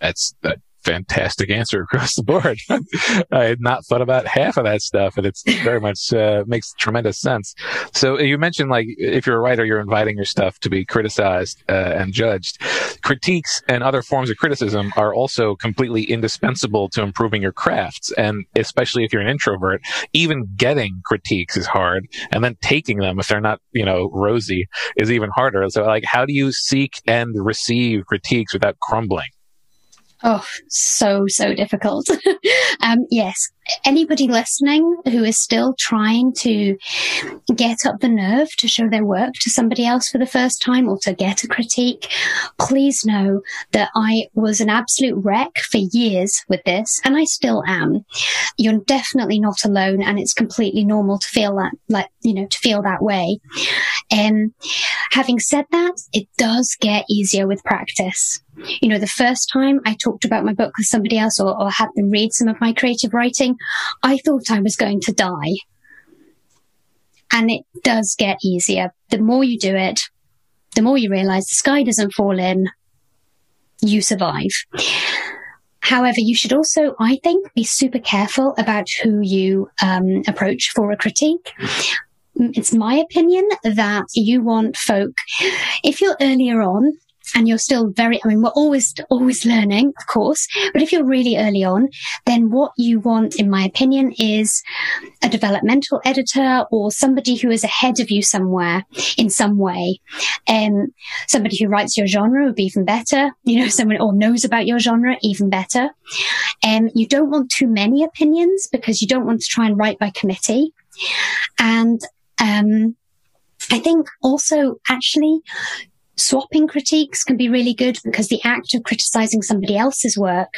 That's that fantastic answer across the board. I had not thought about half of that stuff, and it's very much uh, makes tremendous sense. So you mentioned like if you're a writer, you're inviting your stuff to be criticized uh, and judged. Critiques and other forms of criticism are also completely indispensable to improving your crafts, and especially if you're an introvert, even getting critiques is hard, and then taking them if they're not you know rosy is even harder. So like, how do you seek and receive critiques without crumbling? Oh, so, so difficult. um, yes. Anybody listening who is still trying to get up the nerve to show their work to somebody else for the first time or to get a critique, please know that I was an absolute wreck for years with this and I still am. You're definitely not alone and it's completely normal to feel that, like, you know, to feel that way. Um, having said that, it does get easier with practice. You know, the first time I talked about my book with somebody else or, or had them read some of my creative writing, I thought I was going to die. And it does get easier. The more you do it, the more you realize the sky doesn't fall in, you survive. However, you should also, I think, be super careful about who you um, approach for a critique it's my opinion that you want folk, if you're earlier on, and you're still very, I mean, we're always, always learning, of course, but if you're really early on, then what you want, in my opinion, is a developmental editor or somebody who is ahead of you somewhere in some way. Um, somebody who writes your genre would be even better. You know, someone or knows about your genre even better. Um, you don't want too many opinions because you don't want to try and write by committee. And um, I think also actually swapping critiques can be really good because the act of criticizing somebody else's work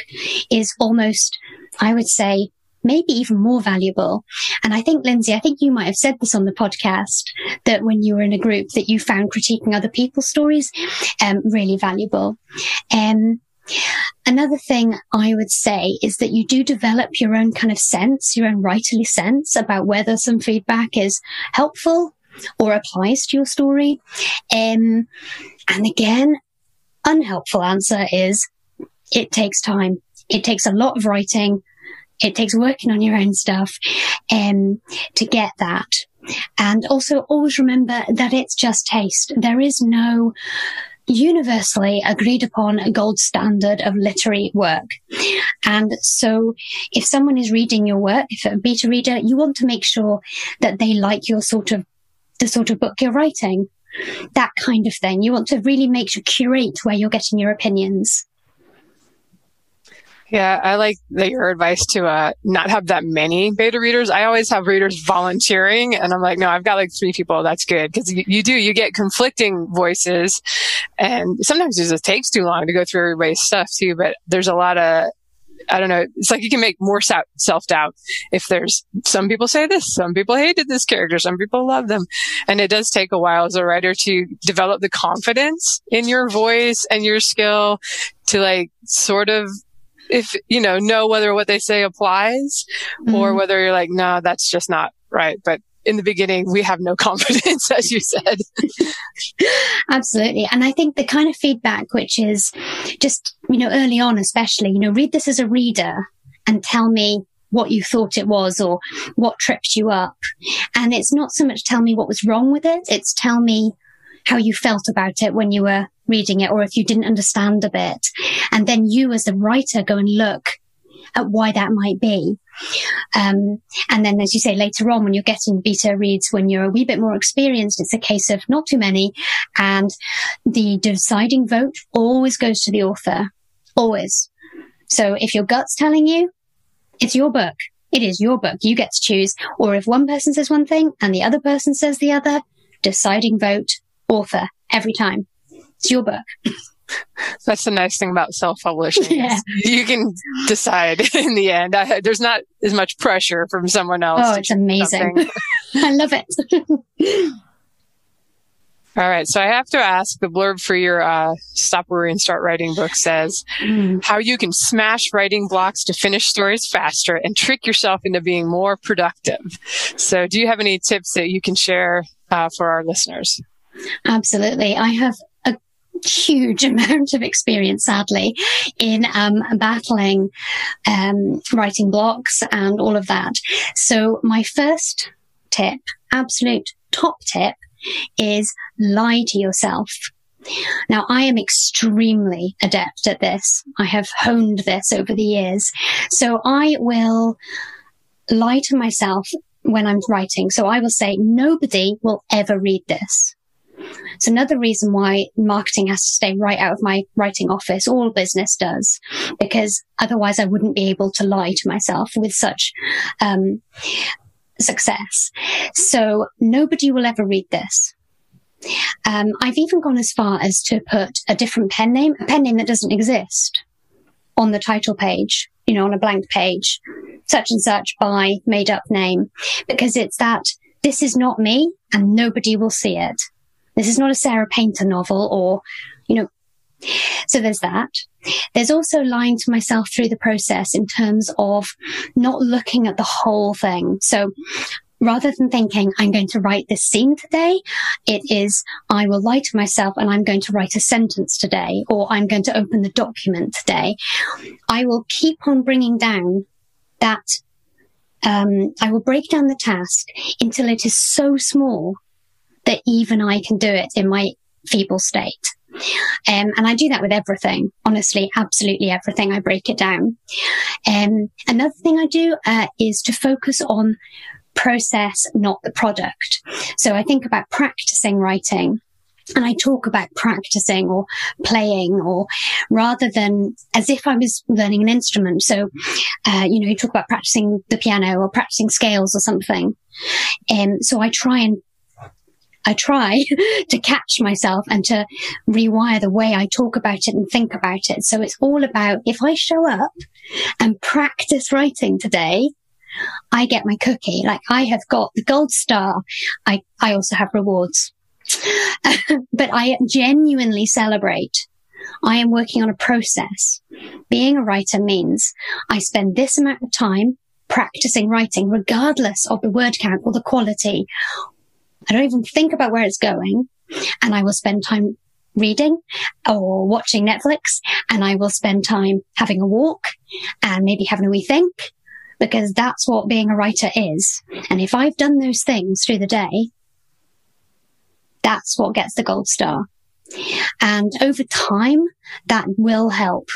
is almost, I would say, maybe even more valuable. And I think, Lindsay, I think you might have said this on the podcast that when you were in a group that you found critiquing other people's stories um, really valuable. Um, Another thing I would say is that you do develop your own kind of sense, your own writerly sense about whether some feedback is helpful or applies to your story. Um, and again, unhelpful answer is it takes time. It takes a lot of writing. It takes working on your own stuff um, to get that. And also always remember that it's just taste. There is no universally agreed upon gold standard of literary work. And so if someone is reading your work, if a beta reader, you want to make sure that they like your sort of, the sort of book you're writing. That kind of thing. You want to really make sure curate where you're getting your opinions. Yeah, I like that your advice to uh, not have that many beta readers. I always have readers volunteering, and I'm like, no, I've got like three people. That's good because you, you, do you get conflicting voices, and sometimes it just takes too long to go through everybody's stuff too. But there's a lot of I don't know. It's like you can make more self doubt if there's some people say this, some people hated this character, some people love them. And it does take a while as a writer to develop the confidence in your voice and your skill to like sort of if you know know whether what they say applies mm-hmm. or whether you're like no that's just not right but in the beginning we have no confidence as you said absolutely and i think the kind of feedback which is just you know early on especially you know read this as a reader and tell me what you thought it was or what tripped you up and it's not so much tell me what was wrong with it it's tell me how you felt about it when you were reading it or if you didn't understand a bit. And then you as the writer go and look at why that might be. Um, and then, as you say, later on, when you're getting beta reads, when you're a wee bit more experienced, it's a case of not too many. And the deciding vote always goes to the author. Always. So if your gut's telling you, it's your book. It is your book. You get to choose. Or if one person says one thing and the other person says the other, deciding vote, author, every time. It's your book. That's the nice thing about self-publishing. Yeah. You can decide in the end. I, there's not as much pressure from someone else. Oh, it's amazing. I love it. All right. So I have to ask the blurb for your uh, Stop Worrying and Start Writing book says mm. how you can smash writing blocks to finish stories faster and trick yourself into being more productive. So do you have any tips that you can share uh, for our listeners? Absolutely. I have huge amount of experience, sadly, in um, battling um, writing blocks and all of that. So my first tip, absolute top tip, is lie to yourself. Now, I am extremely adept at this. I have honed this over the years. So I will lie to myself when I'm writing. So I will say, nobody will ever read this. It's another reason why marketing has to stay right out of my writing office. All business does, because otherwise I wouldn't be able to lie to myself with such, um, success. So nobody will ever read this. Um, I've even gone as far as to put a different pen name, a pen name that doesn't exist on the title page, you know, on a blank page, such and such by made up name, because it's that this is not me and nobody will see it. This is not a Sarah Painter novel or, you know, so there's that. There's also lying to myself through the process in terms of not looking at the whole thing. So rather than thinking I'm going to write this scene today, it is I will lie to myself and I'm going to write a sentence today or I'm going to open the document today. I will keep on bringing down that um, I will break down the task until it is so small that even I can do it in my feeble state. Um, and I do that with everything, honestly, absolutely everything. I break it down. Um, another thing I do uh, is to focus on process, not the product. So I think about practicing writing. And I talk about practicing or playing or rather than as if I was learning an instrument. So, uh, you know, you talk about practicing the piano or practicing scales or something. Um, so I try and I try to catch myself and to rewire the way I talk about it and think about it. So it's all about if I show up and practice writing today, I get my cookie. Like I have got the gold star. I, I also have rewards, but I genuinely celebrate. I am working on a process. Being a writer means I spend this amount of time practicing writing, regardless of the word count or the quality. I don't even think about where it's going. And I will spend time reading or watching Netflix and I will spend time having a walk and maybe having a wee think because that's what being a writer is. And if I've done those things through the day, that's what gets the gold star. And over time, that will help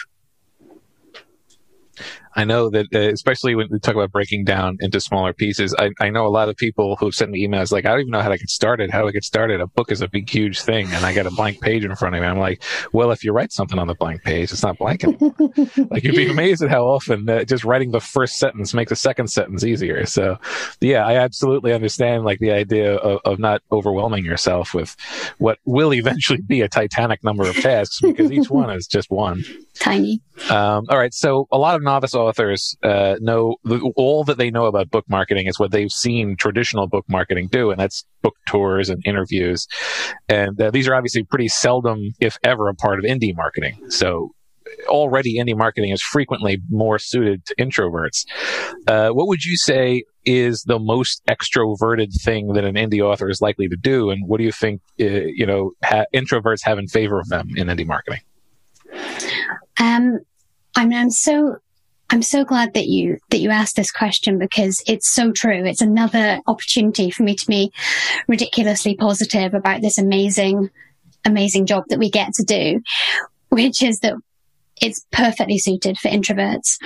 I know that, uh, especially when we talk about breaking down into smaller pieces, I, I know a lot of people who've sent me emails like, I don't even know how to get started. How do I get started? A book is a big, huge thing. And I got a blank page in front of me. I'm like, well, if you write something on the blank page, it's not blank anymore. like you'd be amazed at how often uh, just writing the first sentence makes the second sentence easier. So yeah, I absolutely understand like the idea of, of not overwhelming yourself with what will eventually be a titanic number of tasks because each one is just one. Tiny. Um, all right. So a lot of novice authors uh, know all that they know about book marketing is what they've seen traditional book marketing do, and that's book tours and interviews. And uh, these are obviously pretty seldom, if ever, a part of indie marketing. So already indie marketing is frequently more suited to introverts. Uh, what would you say is the most extroverted thing that an indie author is likely to do, and what do you think uh, you know ha- introverts have in favor of them in indie marketing? Um, I mean, I'm so I'm so glad that you that you asked this question because it's so true. It's another opportunity for me to be ridiculously positive about this amazing, amazing job that we get to do, which is that it's perfectly suited for introverts.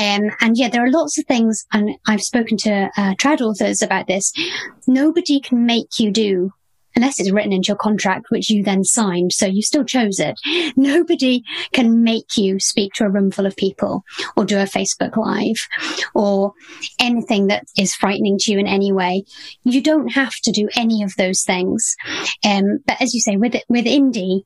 Um, and yeah, there are lots of things, and I've spoken to uh, trad authors about this. Nobody can make you do unless it's written into your contract, which you then signed. So you still chose it. Nobody can make you speak to a room full of people or do a Facebook live or anything that is frightening to you in any way. You don't have to do any of those things. Um, but as you say, with, with indie,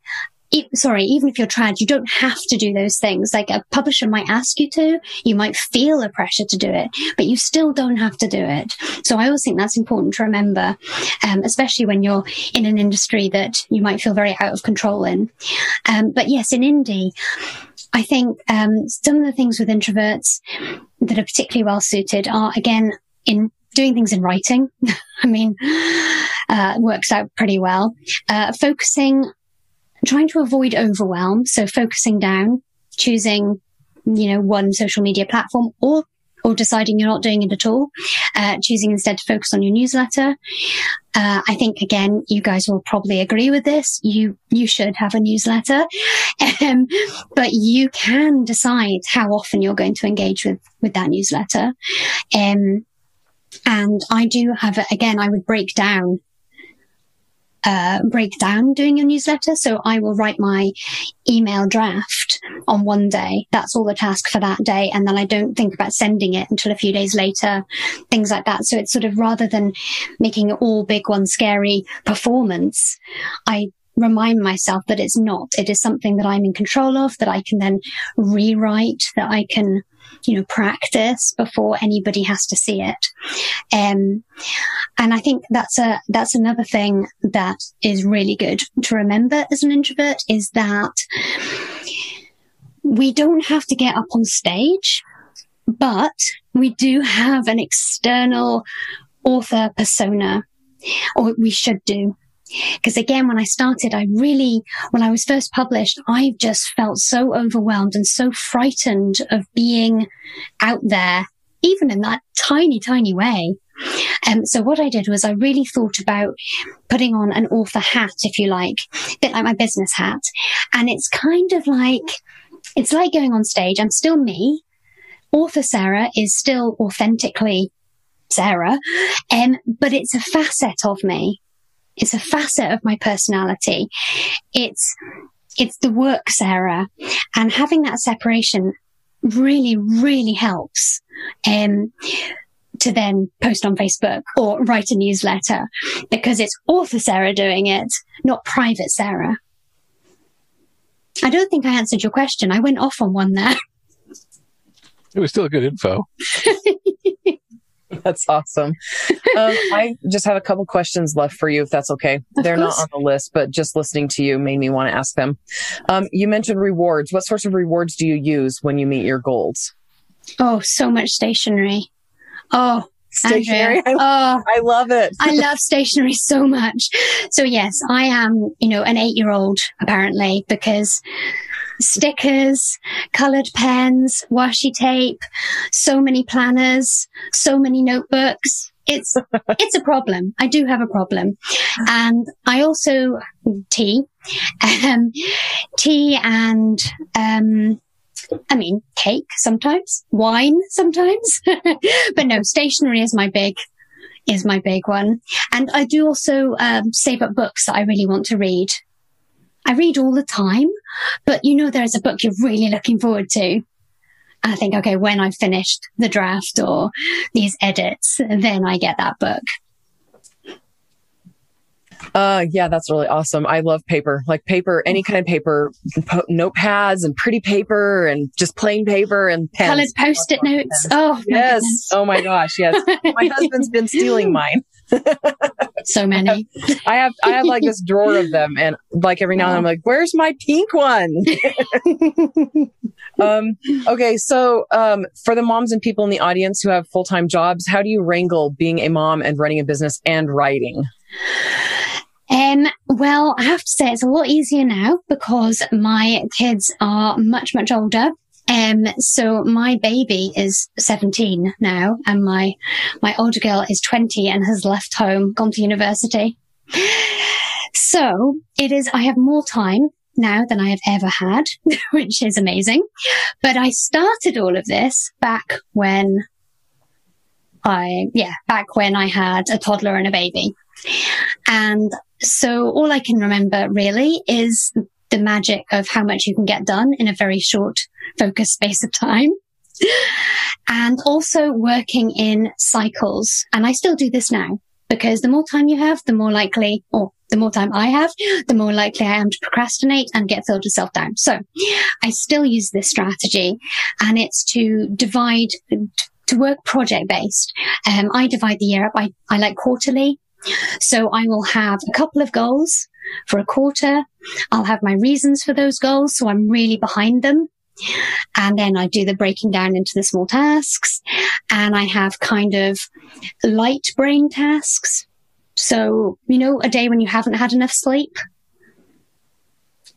sorry, even if you're trad, you don't have to do those things. Like a publisher might ask you to, you might feel a pressure to do it, but you still don't have to do it. So I always think that's important to remember, um, especially when you're in an industry that you might feel very out of control in. Um, but yes, in indie, I think um, some of the things with introverts that are particularly well suited are again in doing things in writing. I mean, uh, works out pretty well. Uh, focusing trying to avoid overwhelm. So focusing down, choosing, you know, one social media platform or or deciding you're not doing it at all, uh, choosing instead to focus on your newsletter. Uh, I think again, you guys will probably agree with this. You you should have a newsletter, um, but you can decide how often you're going to engage with with that newsletter. Um, and I do have again. I would break down uh, break down doing your newsletter. So I will write my email draft on one day. That's all the task for that day. And then I don't think about sending it until a few days later, things like that. So it's sort of rather than making it all big one scary performance, I remind myself that it's not. It is something that I'm in control of, that I can then rewrite, that I can you know, practice before anybody has to see it. Um, and I think that's a, that's another thing that is really good to remember as an introvert is that we don't have to get up on stage, but we do have an external author persona, or we should do. Because again, when I started, I really, when I was first published, I just felt so overwhelmed and so frightened of being out there, even in that tiny, tiny way. Um, so what I did was I really thought about putting on an author hat, if you like, a bit like my business hat. And it's kind of like, it's like going on stage. I'm still me. Author Sarah is still authentically Sarah, um, but it's a facet of me. It's a facet of my personality. It's, it's the work, Sarah. And having that separation really, really helps. Um, to then post on Facebook or write a newsletter because it's author Sarah doing it, not private Sarah. I don't think I answered your question. I went off on one there. It was still good info. That's awesome. Um, I just have a couple questions left for you, if that's okay. Of They're course. not on the list, but just listening to you made me want to ask them. Um, you mentioned rewards. What sorts of rewards do you use when you meet your goals? Oh, so much stationery. Oh, Stationery. Andrea. I, Oh, I love it. I love stationery so much. So yes, I am, you know, an eight year old apparently because stickers, colored pens, washi tape, so many planners, so many notebooks. It's, it's a problem. I do have a problem. And I also tea, um, tea and, um, I mean, cake sometimes, wine sometimes, but no, stationery is my big, is my big one. And I do also um, save up books that I really want to read. I read all the time, but you know, there's a book you're really looking forward to. I think, okay, when I've finished the draft or these edits, then I get that book. Uh, yeah, that's really awesome. I love paper, like paper, any kind of paper, po- notepads and pretty paper and just plain paper and pens. Colored post-it notes. Oh, Yes. goodness. Oh my gosh. Yes. My husband's been stealing mine. So many. I have, I have like this drawer of them and like every now and then I'm like, where's my pink one? um, okay. So, um, for the moms and people in the audience who have full-time jobs, how do you wrangle being a mom and running a business and writing? Um, well, I have to say it's a lot easier now because my kids are much, much older. Um, so my baby is 17 now and my, my older girl is 20 and has left home, gone to university. So it is, I have more time now than I have ever had, which is amazing. But I started all of this back when I, yeah, back when I had a toddler and a baby. And so all I can remember really is the magic of how much you can get done in a very short focused space of time. And also working in cycles. And I still do this now because the more time you have, the more likely, or the more time I have, the more likely I am to procrastinate and get filled with self doubt. So I still use this strategy and it's to divide, to work project based. Um, I divide the year up. I, I like quarterly. So I will have a couple of goals for a quarter. I'll have my reasons for those goals. So I'm really behind them. And then I do the breaking down into the small tasks and I have kind of light brain tasks. So, you know, a day when you haven't had enough sleep.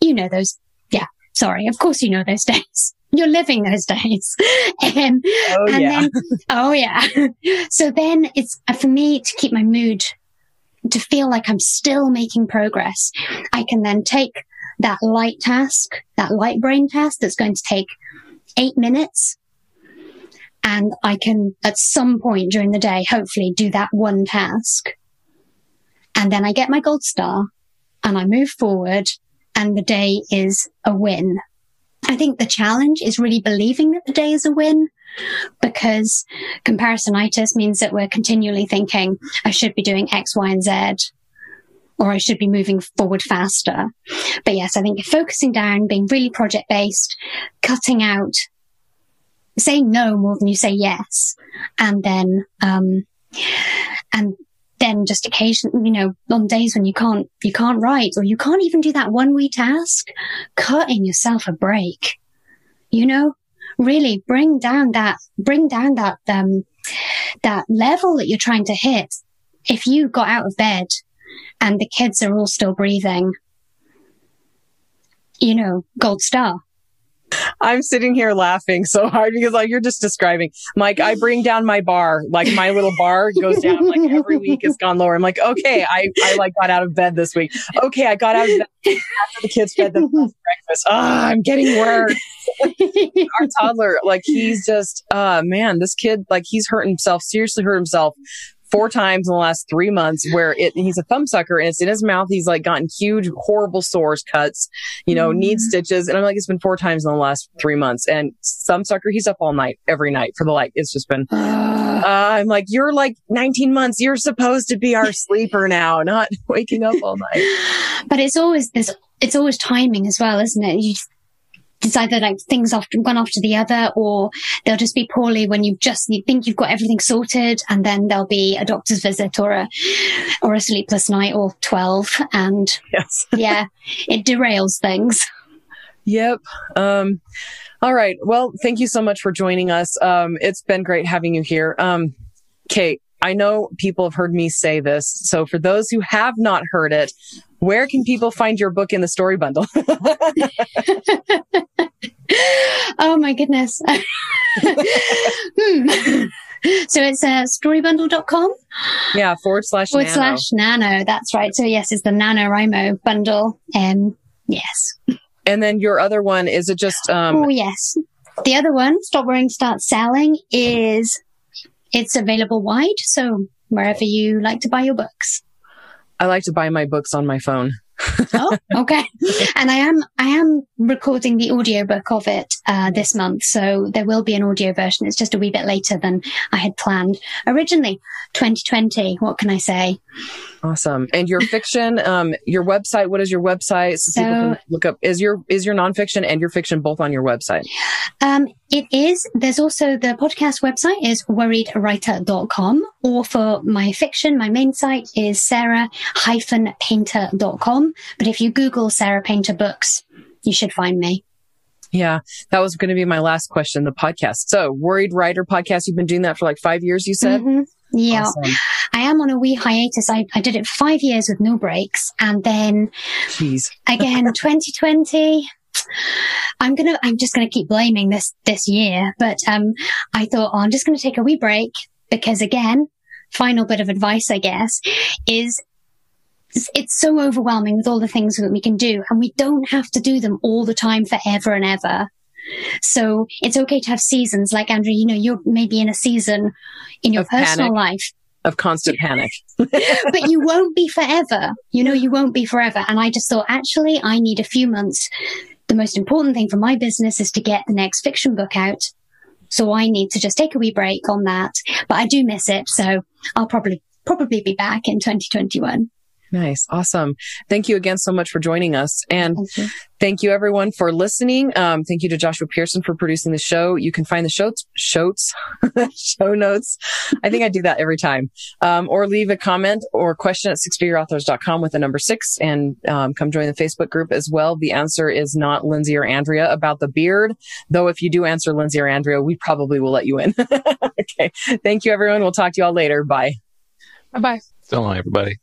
You know those. Yeah. Sorry. Of course you know those days. You're living those days. um, Oh, and yeah. then, oh yeah. so then it's uh, for me to keep my mood to feel like I'm still making progress. I can then take that light task, that light brain task that's going to take eight minutes. And I can at some point during the day, hopefully do that one task. And then I get my gold star and I move forward and the day is a win. I think the challenge is really believing that the day is a win because comparisonitis means that we're continually thinking, I should be doing X, Y, and Z, or I should be moving forward faster. But yes, I think focusing down, being really project based, cutting out, saying no more than you say yes, and then, um, and then just occasionally, you know, on days when you can't, you can't write or you can't even do that one wee task, cutting yourself a break, you know, really bring down that, bring down that, um, that level that you're trying to hit. If you got out of bed and the kids are all still breathing, you know, gold star. I'm sitting here laughing so hard because like you're just describing, Mike, I bring down my bar, like my little bar goes down like every week it's gone lower. I'm like, okay, I, I like got out of bed this week. Okay. I got out of bed after the kids fed them breakfast. Ah, I'm getting worse. Our toddler, like he's just, uh, man, this kid, like he's hurt himself, seriously hurt himself four times in the last three months where it, he's a thumb sucker and it's in his mouth. He's like gotten huge, horrible sores, cuts, you know, mm. needs stitches. And I'm like, it's been four times in the last three months. And thumb sucker, he's up all night, every night for the like, it's just been, uh, I'm like, you're like 19 months. You're supposed to be our sleeper now, not waking up all night. But it's always this, it's always timing as well, isn't it? You it's either like things after one after the other, or they'll just be poorly when you just you think you've got everything sorted, and then there'll be a doctor's visit or a or a sleepless night or twelve, and yes. yeah, it derails things. Yep. Um, all right. Well, thank you so much for joining us. Um, it's been great having you here. Um, Kate, I know people have heard me say this. So for those who have not heard it, where can people find your book in the story bundle? oh my goodness. hmm. So it's uh, storybundle.com. Yeah, forward slash forward nano. slash nano. That's right. So yes, it's the NaNoWriMo bundle. Um, yes. And then your other one, is it just, um, Oh yes. The other one, Stop Worrying, Start Selling is, it's available wide. So wherever you like to buy your books. I like to buy my books on my phone. oh, okay. And I am I am recording the audiobook of it uh, this month, so there will be an audio version. It's just a wee bit later than I had planned originally. 2020. What can I say? Awesome. And your fiction, um, your website. What is your website? So, so people can look up. Is your is your nonfiction and your fiction both on your website? Um, it is. There's also the podcast website is worriedwriter.com, or for my fiction, my main site is sarah-painter.com. But if you Google Sarah Painter books, you should find me. Yeah, that was going to be my last question. The podcast. So, Worried Writer podcast. You've been doing that for like five years. You said. Mm-hmm. Yeah, awesome. I am on a wee hiatus. I, I did it five years with no breaks, and then Jeez. again, 2020. I'm gonna. I'm just gonna keep blaming this this year. But um, I thought, oh, I'm just gonna take a wee break because again, final bit of advice, I guess, is it's so overwhelming with all the things that we can do and we don't have to do them all the time forever and ever. So it's okay to have seasons like Andrea, you know, you're maybe in a season in your of personal panic, life of constant panic, but you won't be forever. You know, you won't be forever. And I just thought, actually, I need a few months. The most important thing for my business is to get the next fiction book out. So I need to just take a wee break on that, but I do miss it. So I'll probably, probably be back in 2021. Nice. Awesome. Thank you again so much for joining us. And thank you, thank you everyone for listening. Um, thank you to Joshua Pearson for producing the show. You can find the shows, shows, show notes. I think I do that every time. Um, or leave a comment or question at sixfigureauthors.com with the number six and, um, come join the Facebook group as well. The answer is not Lindsay or Andrea about the beard, though if you do answer Lindsay or Andrea, we probably will let you in. okay. Thank you everyone. We'll talk to you all later. Bye. Bye bye. So long, everybody.